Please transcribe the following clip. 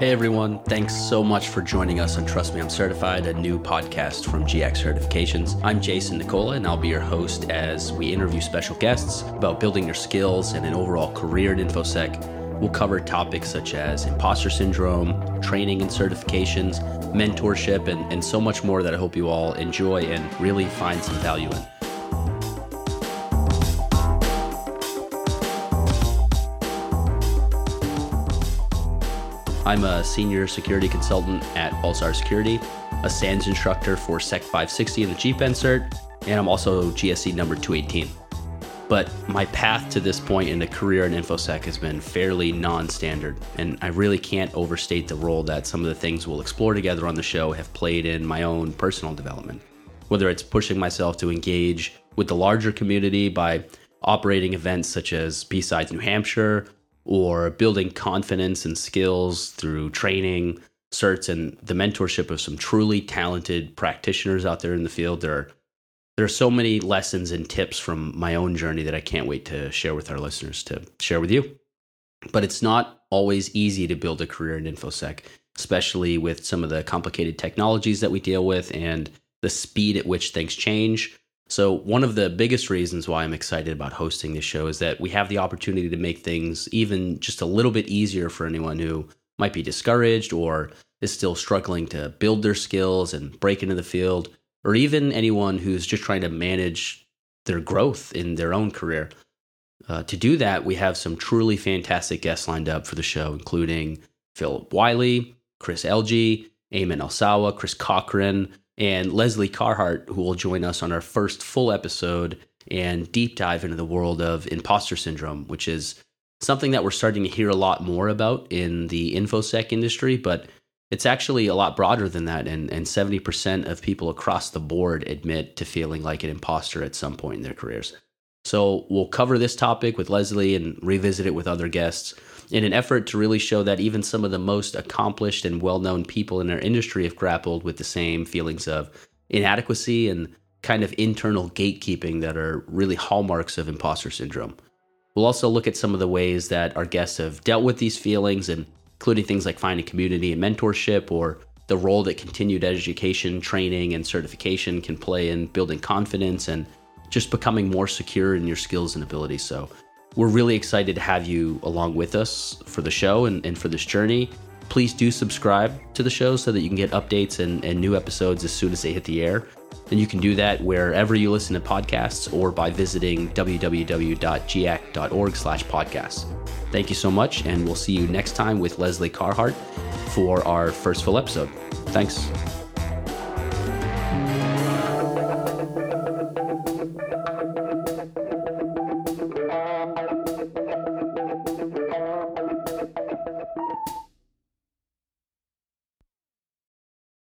Hey everyone, thanks so much for joining us on Trust Me I'm Certified, a new podcast from GIAC Certifications. I'm Jason Nickola and I'll be your host as we interview special guests about building your skills and an overall career in InfoSec. We'll cover topics such as imposter syndrome, training and certifications, mentorship, and, and so much more that I hope you all enjoy and really find some value in. I'm a senior security consultant at Pulsar Security, a SANS instructor for SEC 560 and the GPEN cert, and I'm also GSE number 218. But my path to this point in the career in InfoSec has been fairly non standard, and I really can't overstate the role that some of the things we'll explore together on the show have played in my own personal development. Whether it's pushing myself to engage with the larger community by operating events such as B-Sides New Hampshire or building confidence and skills through training, certs, and the mentorship of some truly talented practitioners out there in the field. There are there are so many lessons and tips from my own journey that I can't wait to share with our listeners to share with you. But it's not always easy to build a career in InfoSec, especially with some of the complicated technologies that we deal with and the speed at which things change. So, one of the biggest reasons why I'm excited about hosting this show is that we have the opportunity to make things even just a little bit easier for anyone who might be discouraged or is still struggling to build their skills and break into the field, or even anyone who's just trying to manage their growth in their own career. Uh, to do that, we have some truly fantastic guests lined up for the show, including Phillip Wylie, Chris Elgee, Ayman Elsawah, Chris Cochran, and Lesley Carhart, who will join us on our first full episode and deep dive into the world of imposter syndrome, which is something that we're starting to hear a lot more about in the infosec industry, but it's actually a lot broader than that. And, and 70% of people across the board admit to feeling like an imposter at some point in their careers. So we'll cover this topic with Lesley and revisit it with other guests in an effort to really show that even some of the most accomplished and well known people in our industry have grappled with the same feelings of inadequacy and kind of internal gatekeeping that are really hallmarks of imposter syndrome. We'll also look at some of the ways that our guests have dealt with these feelings, and including things like finding community and mentorship, or the role that continued education, training, and certification can play in building confidence and just becoming more secure in your skills and abilities. So, we're really excited to have you along with us for the show and, and for this journey. Please do subscribe to the show so that you can get updates and, and new episodes as soon as they hit the air. And you can do that wherever you listen to podcasts or by visiting www.giac.org slash podcasts. Thank you so much, and we'll see you next time with Lesley Carhart for our first full episode. Thanks.